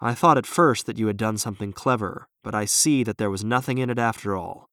I thought at first that you had done something clever, but I see that there was nothing in it after all.